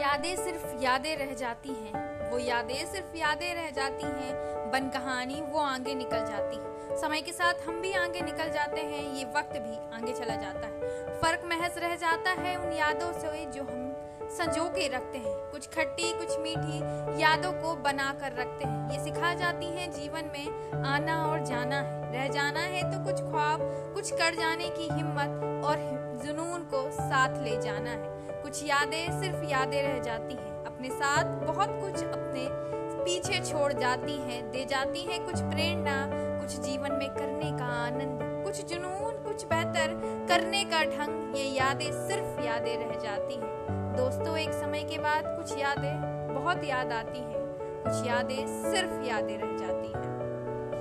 यादें सिर्फ़ यादें रह जाती हैं। वो यादें सिर्फ़ यादें रह जाती हैं, बन कहानी वो आगे निकल जाती। है समय के साथ हम भी आगे निकल जाते हैं, ये वक्त भी आगे चला जाता है। फ़र्क महज रह जाता है उन यादों से जो हम संजो के रखते हैं। कुछ खट्टी, कुछ मीठी यादों को बना कर रखते हैं। ये सिखा जाती हैं जीवन में आना और जाना है। रह जाना है तो कुछ ख्वाब, कुछ कर जाने की हिम्मत और जुनून को साथ ले जाना है। कुछ यादें सिर्फ़ यादें रह जाती हैं। अपने साथ बहुत कुछ अपने पीछे छोड़ जाती हैं। दे जाती हैं कुछ प्रेरणा, कुछ जीवन में करने का आनंद, कुछ जुनून, कुछ बेहतर करने का ढंग। ये यादें सिर्फ़ यादें रह जाती हैं। दोस्तों, एक समय के बाद कुछ यादें बहुत याद आती हैं। कुछ यादें सिर्फ़ यादें रह